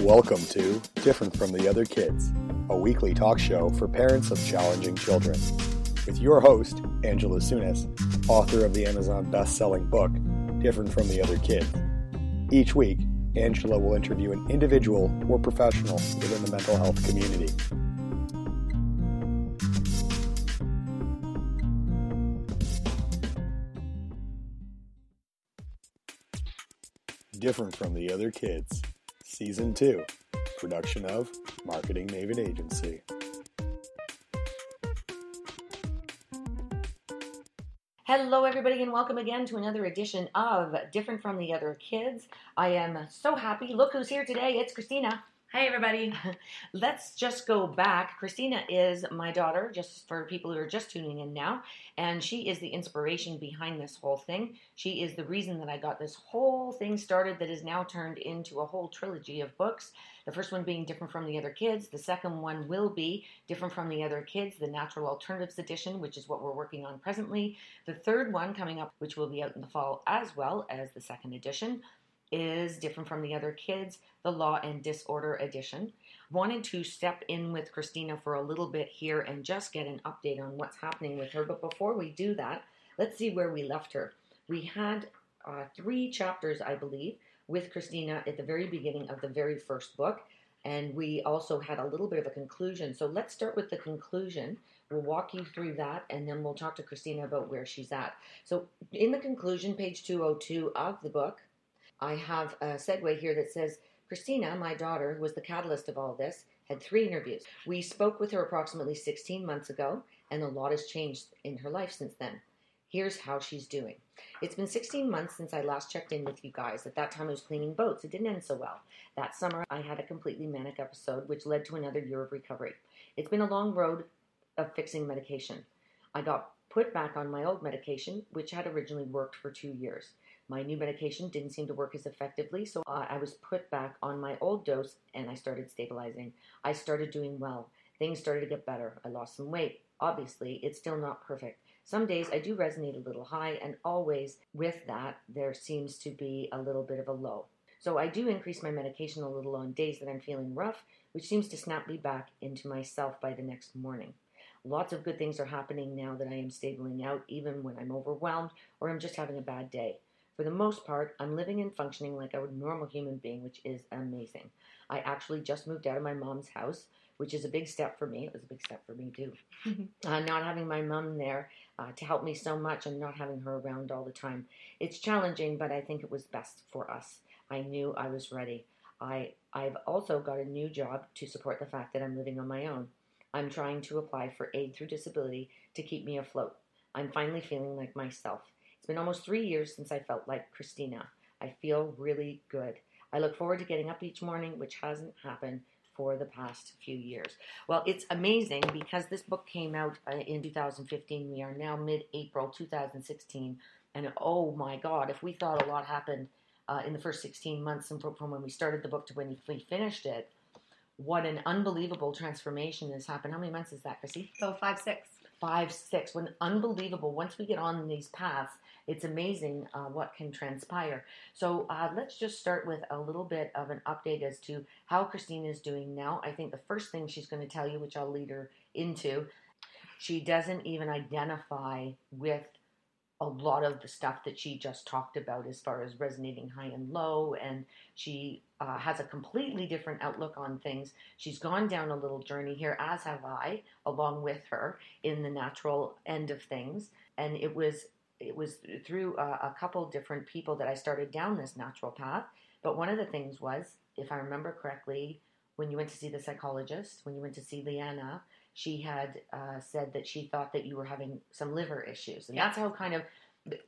Welcome to Different from the Other Kids, a weekly talk show for parents of challenging children. With your host, Angela Sunas, author of the Amazon best selling book, Different from the Other Kids. Each week, Angela will interview an individual or professional within the mental health community. Different from the Other Kids, Season 2, production of Marketing Maven Agency. Hello, everybody, and welcome again to another edition of Different from the Other Kids. I am so happy. Look who's here today. It's Christina. Hi, everybody. Let's just go back. Christina is my daughter, just for people who are just tuning in now, and she is the inspiration behind this whole thing. She is the reason that I got this whole thing started that is now turned into a whole trilogy of books. The first one being Different from the Other Kids. The second one will be Different from the Other Kids, the Natural Alternatives Edition, which is what we're working on presently. The third one coming up, which will be out in the fall as well as the second edition, is different from the other kids, the Law and Disorder edition. Wanted to step in with Christina for a little bit here and just get an update on what's happening with her. But before we do that, let's see where we left her. We had uh, three chapters, I believe, with Christina at the very beginning of the very first book. And we also had a little bit of a conclusion. So let's start with the conclusion. We'll walk you through that and then we'll talk to Christina about where she's at. So, in the conclusion, page 202 of the book, I have a segue here that says Christina, my daughter, who was the catalyst of all this, had three interviews. We spoke with her approximately 16 months ago, and a lot has changed in her life since then. Here's how she's doing. It's been 16 months since I last checked in with you guys. At that time, I was cleaning boats. It didn't end so well. That summer, I had a completely manic episode, which led to another year of recovery. It's been a long road of fixing medication. I got put back on my old medication, which had originally worked for two years. My new medication didn't seem to work as effectively, so I was put back on my old dose and I started stabilizing. I started doing well. Things started to get better. I lost some weight. Obviously, it's still not perfect. Some days I do resonate a little high, and always with that, there seems to be a little bit of a low. So I do increase my medication a little on days that I'm feeling rough, which seems to snap me back into myself by the next morning. Lots of good things are happening now that I am stabling out, even when I'm overwhelmed or I'm just having a bad day. For the most part, I'm living and functioning like a normal human being, which is amazing. I actually just moved out of my mom's house, which is a big step for me. It was a big step for me, too. uh, not having my mom there uh, to help me so much and not having her around all the time. It's challenging, but I think it was best for us. I knew I was ready. I, I've also got a new job to support the fact that I'm living on my own. I'm trying to apply for aid through disability to keep me afloat. I'm finally feeling like myself. Been almost three years since I felt like Christina. I feel really good. I look forward to getting up each morning, which hasn't happened for the past few years. Well, it's amazing because this book came out uh, in 2015. We are now mid April 2016. And oh my God, if we thought a lot happened uh, in the first 16 months from, from when we started the book to when we finished it, what an unbelievable transformation has happened. How many months is that, Chrissy? Oh, five, six. Five, six. When unbelievable. Once we get on these paths, it's amazing uh, what can transpire. So uh, let's just start with a little bit of an update as to how Christine is doing now. I think the first thing she's going to tell you, which I'll lead her into, she doesn't even identify with a lot of the stuff that she just talked about as far as resonating high and low and she uh, has a completely different outlook on things she's gone down a little journey here as have i along with her in the natural end of things and it was it was through a, a couple different people that I started down this natural path. But one of the things was, if I remember correctly, when you went to see the psychologist, when you went to see Leanna, she had uh, said that she thought that you were having some liver issues. And yeah. that's how kind of,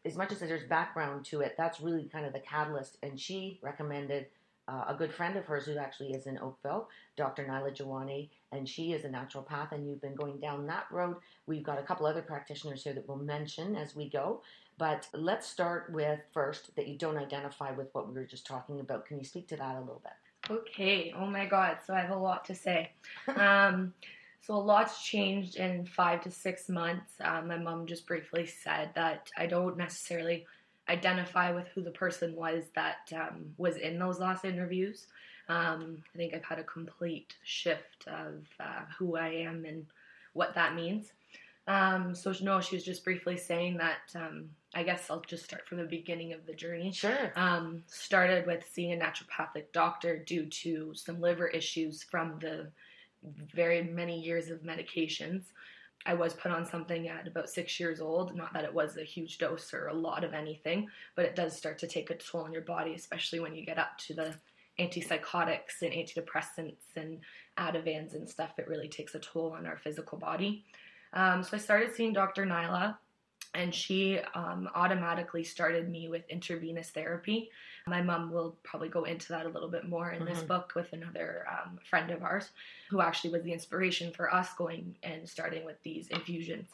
as much as there's background to it, that's really kind of the catalyst. And she recommended uh, a good friend of hers who actually is in Oakville, Dr. Nyla Jawani, and she is a naturopath, and you've been going down that road. We've got a couple other practitioners here that we'll mention as we go. But let's start with first that you don't identify with what we were just talking about. Can you speak to that a little bit? Okay. Oh my God. So I have a lot to say. um, so a lot's changed in five to six months. Um, my mom just briefly said that I don't necessarily identify with who the person was that um, was in those last interviews. Um, I think I've had a complete shift of uh, who I am and what that means. Um, so no, she was just briefly saying that. Um, I guess I'll just start from the beginning of the journey. Sure. Um, started with seeing a naturopathic doctor due to some liver issues from the very many years of medications. I was put on something at about six years old. Not that it was a huge dose or a lot of anything, but it does start to take a toll on your body, especially when you get up to the antipsychotics and antidepressants and Ativans and stuff. It really takes a toll on our physical body. Um, so I started seeing Dr. Nyla, and she um, automatically started me with intravenous therapy. My mom will probably go into that a little bit more in mm-hmm. this book with another um, friend of ours who actually was the inspiration for us going and starting with these infusions.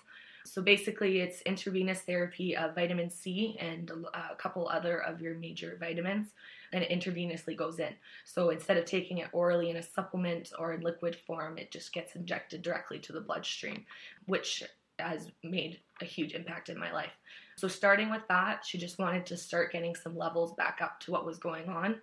So basically, it's intravenous therapy of vitamin C and a couple other of your major vitamins, and it intravenously goes in. So instead of taking it orally in a supplement or in liquid form, it just gets injected directly to the bloodstream, which has made a huge impact in my life. So, starting with that, she just wanted to start getting some levels back up to what was going on.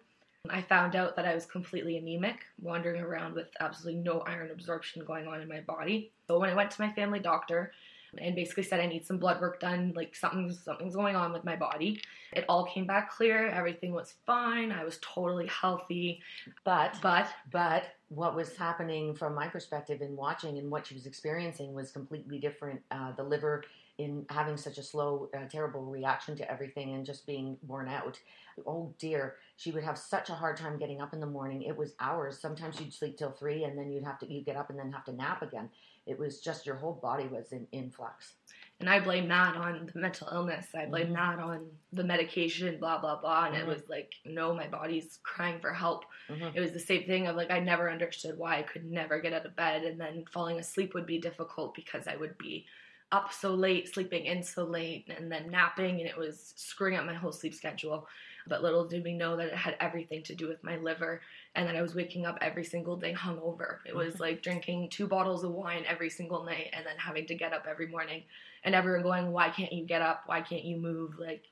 I found out that I was completely anemic, wandering around with absolutely no iron absorption going on in my body. So, when I went to my family doctor, and basically said I need some blood work done, like something something's going on with my body. It all came back clear, everything was fine, I was totally healthy. But but but what was happening from my perspective in watching and what she was experiencing was completely different. Uh, the liver in having such a slow, uh, terrible reaction to everything and just being worn out. Oh dear, she would have such a hard time getting up in the morning. It was hours. Sometimes you'd sleep till three, and then you'd have to you get up and then have to nap again. It was just your whole body was in influx. And I blame that on the mental illness. I blame mm-hmm. that on the medication, blah blah blah. And mm-hmm. it was like, no, my body's crying for help. Mm-hmm. It was the same thing of like I never understood why I could never get out of bed, and then falling asleep would be difficult because I would be up so late, sleeping in so late, and then napping, and it was screwing up my whole sleep schedule. But little did we know that it had everything to do with my liver and then I was waking up every single day hungover. It was like drinking two bottles of wine every single night and then having to get up every morning and everyone going, "Why can't you get up? Why can't you move? Like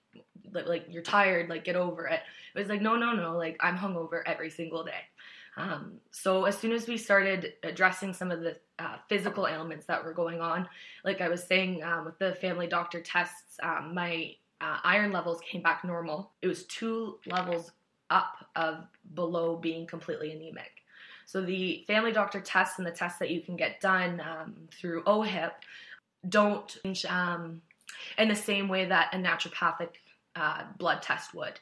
like you're tired, like get over it." It was like, "No, no, no, like I'm hungover every single day." Um, so as soon as we started addressing some of the uh, physical ailments that were going on, like I was saying um, with the family doctor tests, um, my uh, iron levels came back normal. It was two levels up of below being completely anemic. So the family doctor tests and the tests that you can get done um, through OHIP don't change um, in the same way that a naturopathic uh, blood test would.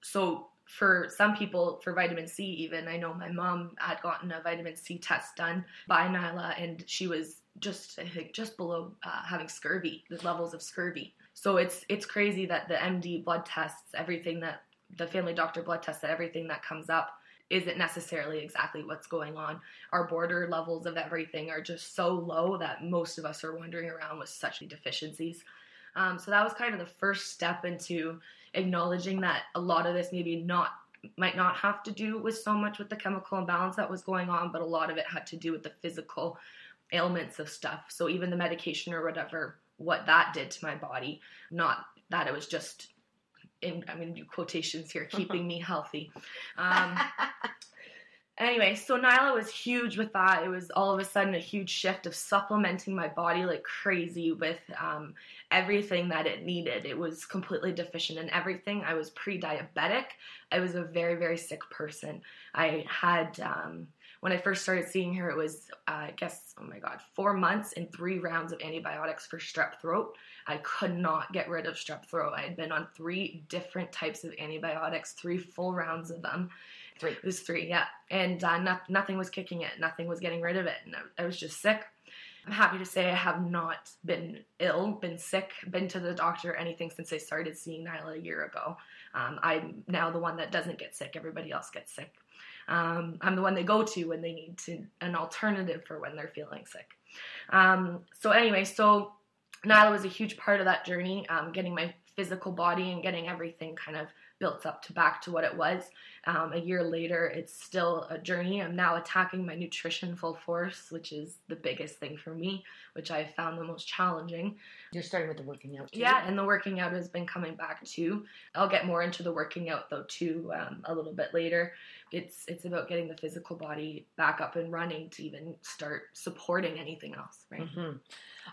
So for some people, for vitamin C, even I know my mom had gotten a vitamin C test done by Nyla, and she was just I think just below uh, having scurvy, the levels of scurvy. So it's it's crazy that the MD blood tests, everything that the family doctor blood test that everything that comes up isn't necessarily exactly what's going on. Our border levels of everything are just so low that most of us are wandering around with such deficiencies. Um, so that was kind of the first step into acknowledging that a lot of this maybe not might not have to do with so much with the chemical imbalance that was going on, but a lot of it had to do with the physical ailments of stuff. So even the medication or whatever what that did to my body. Not that it was just, in, I'm going to do quotations here, keeping me healthy. Um, anyway, so Nyla was huge with that. It was all of a sudden a huge shift of supplementing my body like crazy with um, everything that it needed. It was completely deficient in everything. I was pre diabetic. I was a very, very sick person. I had. Um, when I first started seeing her, it was, uh, I guess, oh my God, four months and three rounds of antibiotics for strep throat. I could not get rid of strep throat. I had been on three different types of antibiotics, three full rounds of them. Three. It was three, yeah. And uh, no, nothing was kicking it, nothing was getting rid of it. And I, I was just sick. I'm happy to say I have not been ill, been sick, been to the doctor, anything since I started seeing Nyla a year ago. Um, I'm now the one that doesn't get sick. Everybody else gets sick. Um, I'm the one they go to when they need to, an alternative for when they're feeling sick. Um, so anyway, so Nyla was a huge part of that journey, um, getting my physical body and getting everything kind of built up to back to what it was. Um, a year later, it's still a journey. I'm now attacking my nutrition full force, which is the biggest thing for me, which I found the most challenging. You're starting with the working out too. Yeah, and the working out has been coming back too. I'll get more into the working out though too um, a little bit later. It's it's about getting the physical body back up and running to even start supporting anything else, right? Mm-hmm.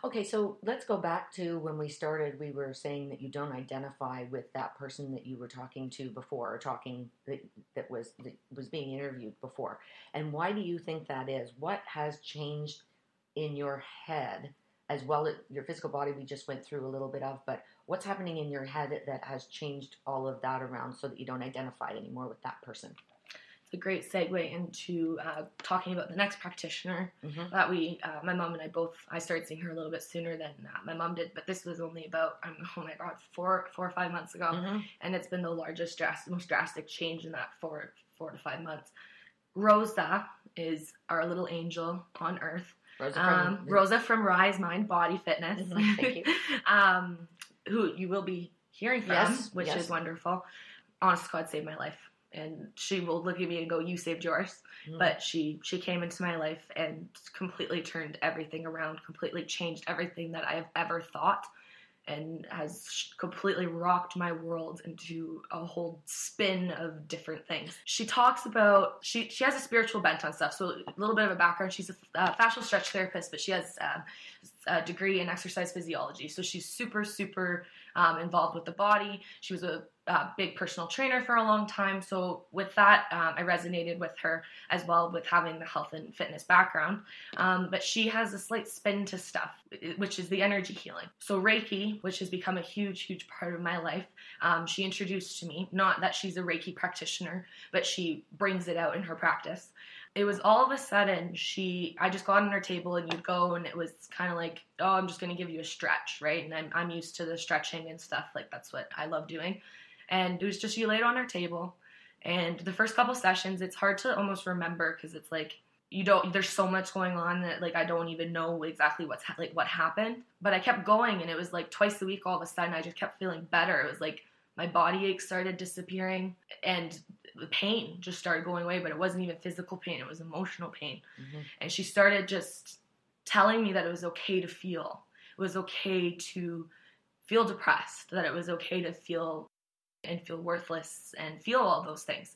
Okay, so let's go back to when we started. We were saying that you don't identify with that person that you were talking to before, or talking that, that was that was being interviewed before. And why do you think that is? What has changed in your head, as well as your physical body? We just went through a little bit of, but what's happening in your head that has changed all of that around so that you don't identify anymore with that person? It's a great segue into uh, talking about the next practitioner mm-hmm. that we, uh, my mom and I both, I started seeing her a little bit sooner than uh, my mom did, but this was only about, um, oh my god, four, four or five months ago, mm-hmm. and it's been the largest, drastic, most drastic change in that four, four to five months. Rosa is our little angel on earth. Rosa from, um, Rosa from Rise Mind Body Fitness. Mm-hmm. Thank you. um, who you will be hearing from, yes, which yes. is wonderful. Honest God saved my life and she will look at me and go you saved yours mm. but she she came into my life and completely turned everything around completely changed everything that i've ever thought and has completely rocked my world into a whole spin of different things. She talks about she she has a spiritual bent on stuff. So a little bit of a background. She's a uh, fascial stretch therapist, but she has um, a degree in exercise physiology. So she's super super um, involved with the body. She was a big personal trainer for a long time. So with that, um, I resonated with her as well with having the health and fitness background. Um, but she has a slight spin to stuff, which is the energy healing. So Reiki, which has become a huge, huge part of my life, um, she introduced to me. Not that she's a Reiki practitioner, but she brings it out in her practice it was all of a sudden she i just got on her table and you'd go and it was kind of like oh i'm just to give you a stretch right? And I'm, I'm used to the stretching and stuff like that's what i love doing. And it was just you laid on her table and the first couple sessions it's hard to almost remember because it's like you don't there's so much going on that like i don't even know exactly what's ha- like what happened. But i kept going and it was like twice a week all of a sudden i just kept feeling better. It was like my body aches started disappearing and the pain just started going away but it wasn't even physical pain it was emotional pain. Mm-hmm. and she started just telling me that it was okay to feel it was okay to feel depressed that it was okay to feel and feel worthless and feel all those things.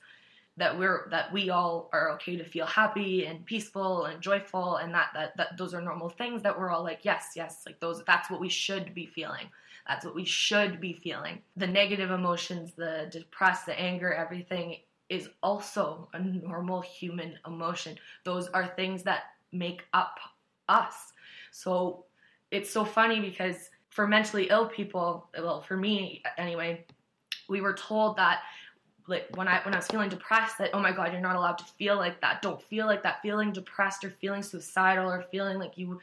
That we're that we all are okay to feel happy and peaceful and joyful and that that, that those are normal things that we're all like yes yes like those that's what we should be feeling. That's what we should be feeling. The negative emotions the depressed the anger everything is also a normal human emotion. Those are things that make up us. So it's so funny because for mentally ill people well for me anyway we were told that like when I when I was feeling depressed that oh my god you're not allowed to feel like that. Don't feel like that. Feeling depressed or feeling suicidal or feeling like you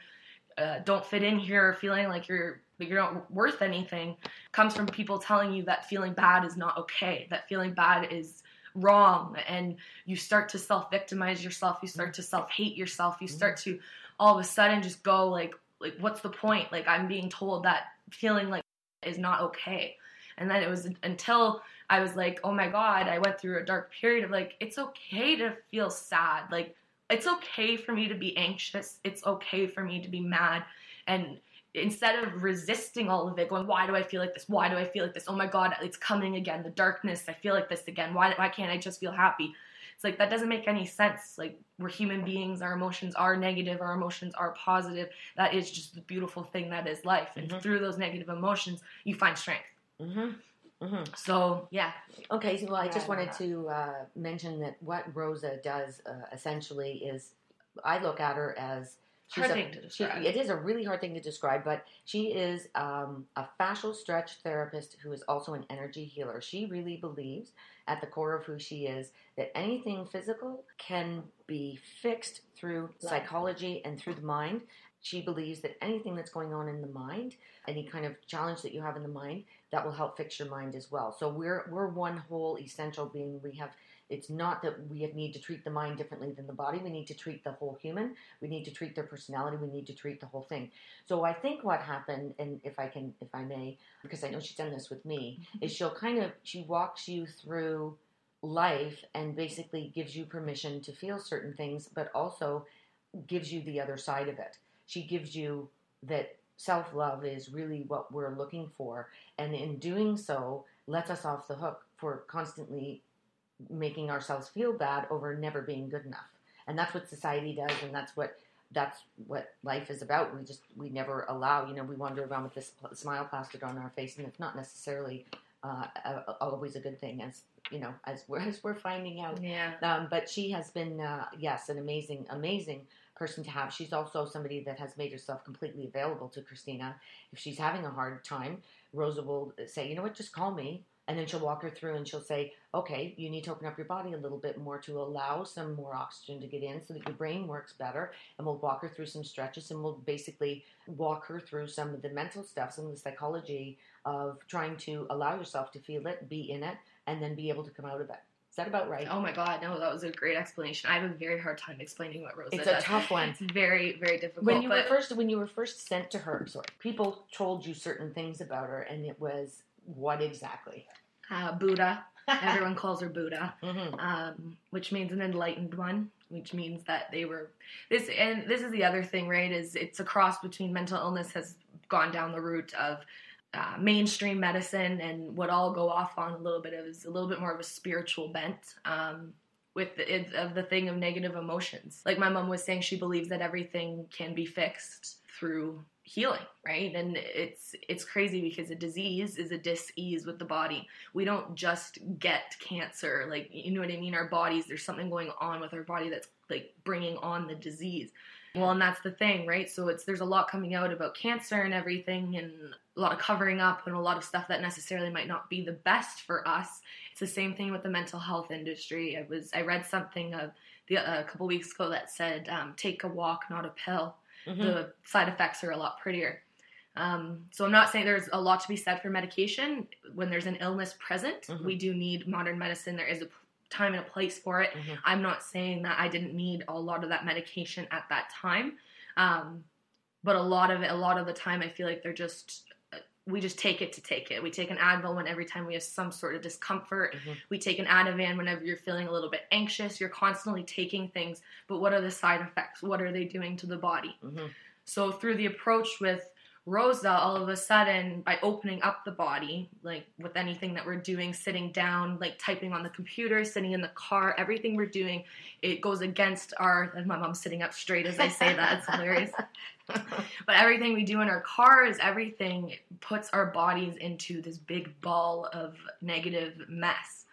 uh, don't fit in here or feeling like you're you're not worth anything comes from people telling you that feeling bad is not okay that feeling bad is wrong and you start to self victimize yourself you start mm. to self hate yourself you start mm. to all of a sudden just go like like what's the point like i'm being told that feeling like is not okay and then it was until I was like, oh my God, I went through a dark period of like, it's okay to feel sad. Like, it's okay for me to be anxious. It's okay for me to be mad. And instead of resisting all of it, going, why do I feel like this? Why do I feel like this? Oh my God, it's coming again. The darkness, I feel like this again. Why, why can't I just feel happy? It's like that doesn't make any sense. Like we're human beings, our emotions are negative, our emotions are positive. That is just the beautiful thing that is life. And mm-hmm. through those negative emotions, you find strength. Mm-hmm. Mm-hmm. So yeah. Okay. So, well, I just wanted to uh, mention that what Rosa does uh, essentially is, I look at her as hard a, thing to describe. She, it is a really hard thing to describe, but she is um, a fascial stretch therapist who is also an energy healer. She really believes, at the core of who she is, that anything physical can be fixed through psychology and through the mind. She believes that anything that's going on in the mind, any kind of challenge that you have in the mind, that will help fix your mind as well. So we're we're one whole essential being. We have it's not that we need to treat the mind differently than the body. We need to treat the whole human. We need to treat their personality. We need to treat the whole thing. So I think what happened, and if I can, if I may, because I know she's done this with me, mm-hmm. is she'll kind of she walks you through life and basically gives you permission to feel certain things, but also gives you the other side of it. She gives you that self love is really what we're looking for, and in doing so, lets us off the hook for constantly making ourselves feel bad over never being good enough. And that's what society does, and that's what that's what life is about. We just we never allow. You know, we wander around with this smile plastered on our face, and it's not necessarily uh, always a good thing, as you know, as we're as we're finding out. Yeah. Um, but she has been, uh, yes, an amazing, amazing person to have. She's also somebody that has made herself completely available to Christina. If she's having a hard time, Rosa will say, you know what, just call me. And then she'll walk her through and she'll say, okay, you need to open up your body a little bit more to allow some more oxygen to get in so that your brain works better. And we'll walk her through some stretches and we'll basically walk her through some of the mental stuff, some of the psychology of trying to allow yourself to feel it, be in it, and then be able to come out of it. Is that about right? Oh my god, no, that was a great explanation. I have a very hard time explaining what Rosa It's does. a tough one. It's very, very difficult. When you were first when you were first sent to her, sorry, people told you certain things about her, and it was what exactly? Uh, Buddha, everyone calls her Buddha. hmm um, which means an enlightened one, which means that they were this. And this is the other thing, right? Is it's a cross between mental illness has gone down the route of uh, mainstream medicine, and what I'll go off on a little bit of is a little bit more of a spiritual bent. Um, with the, it, of the thing of negative emotions, like my mom was saying, she believes that everything can be fixed through healing, right? And it's it's crazy because a disease is a dis-ease with the body. We don't just get cancer like you know what i mean? Our bodies there's something going on with our body that's like bringing on the disease. Well and that's the thing right? So it's there's a lot coming out about cancer and everything and a lot of covering up and a lot of stuff that necessarily might not be the best for us. It's the same thing with the mental health industry. I was i read something of the, a couple weeks ago that said um, take a walk not a pill Mm-hmm. the side effects are a lot prettier. Um, so I'm not saying there's a lot to be said for medication when there's an illness present. Mhm. We do need modern medicine. There is a time and a place for it. Mhm. I'm not saying that I didn't need a lot of that medication at that time, um, but a lot of it, a lot of the time, I feel like they're just we just take it to take it. We take an Advil when every time we have some sort of discomfort. Mhm. We take an Ativan whenever you're feeling a little bit anxious. You're constantly taking things, but what are the side effects? What are they doing to the body? hmm So through the approach with Rosa, all of a sudden, by opening up the body, like with anything that we're doing, sitting down, like typing on the computer, sitting in the car, everything we're doing, it goes against our. And my mom's sitting up straight as I say that. It's hilarious. But everything we do in our cars, everything puts our bodies into this big ball of negative mess.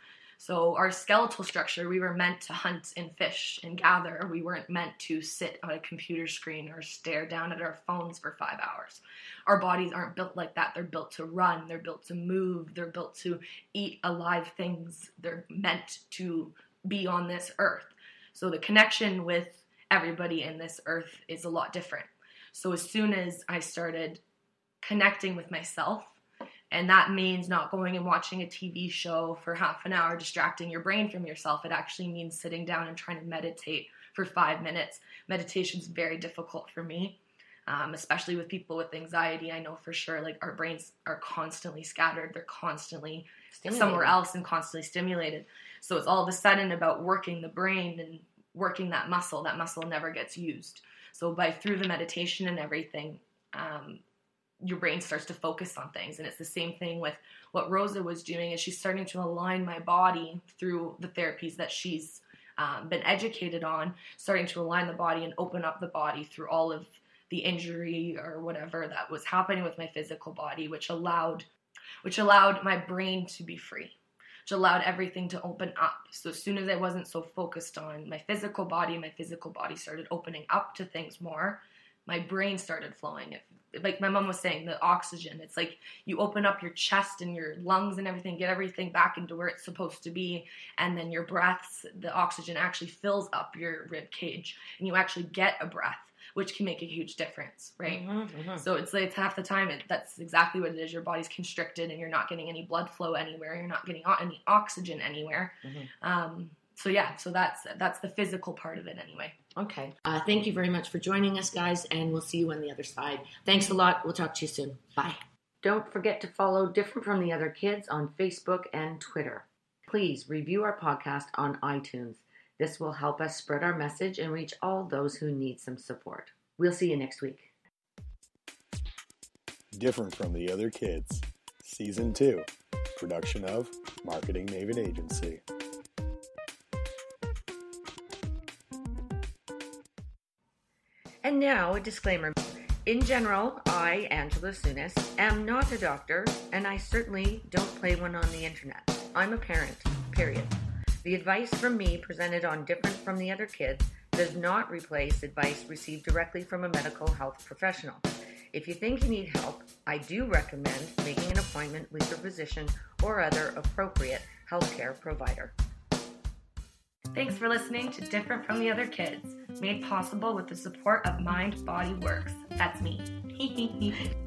So our skeletal structure, we were meant to hunt and fish and gather. We weren't meant to sit on a computer screen or stare down at our phones for five hours. Our bodies aren't built like that. They're built to run. They're built to move. They're built to eat alive things. They're meant to be on this earth. So the connection with everybody in this earth is a lot different. So as soon as I started connecting with myself, and that means not going and watching a TV show for half an hour, distracting your brain from yourself. It actually means sitting down and trying to meditate for five minutes. Meditation's very difficult for me, um, especially with people with anxiety. I know for sure, like our brains are constantly scattered. They're constantly somewhere else and constantly stimulated. So it's all of a sudden about working the brain and working that muscle. That muscle never gets used. So by through the meditation and everything, um, your brain starts to focus on things, and it's the same thing with what Rosa was doing. Is she's starting to align my body through the therapies that she's um, been educated on, starting to align the body and open up the body through all of the injury or whatever that was happening with my physical body, which allowed which allowed my brain to be free, which allowed everything to open up. So as soon as I wasn't so focused on my physical body, my physical body started opening up to things more. My brain started flowing. If, like my mom was saying, the oxygen. It's like you open up your chest and your lungs and everything, get everything back into where it's supposed to be, and then your breaths, the oxygen actually fills up your rib cage, and you actually get a breath, which can make a huge difference, right? Mhm, mhm. So it's like it's half the time it, that's exactly what it is. Your body's constricted and you're not getting any blood flow anywhere. You're not getting o- any oxygen anywhere. Mhm. Um, so yeah, so that's that's the physical part of it anyway. Okay. Uh, thank you very much for joining us, guys, and we'll see you on the other side. Thanks a lot. We'll talk to you soon. Bye. Don't forget to follow Different from the Other Kids on Facebook and Twitter. Please review our podcast on iTunes. This will help us spread our message and reach all those who need some support. We'll see you next week. Different from the Other Kids, Season 2, production of Marketing Maven Agency. And now a disclaimer. In general, I, Angela Sunis, am not a doctor, and I certainly don't play one on the internet. I'm a parent, period. The advice from me presented on Different from the Other Kids does not replace advice received directly from a medical health professional. If you think you need help, I do recommend making an appointment with your physician or other appropriate healthcare provider. Thanks for listening to Different from the Other Kids, made possible with the support of Mind Body Works. That's me.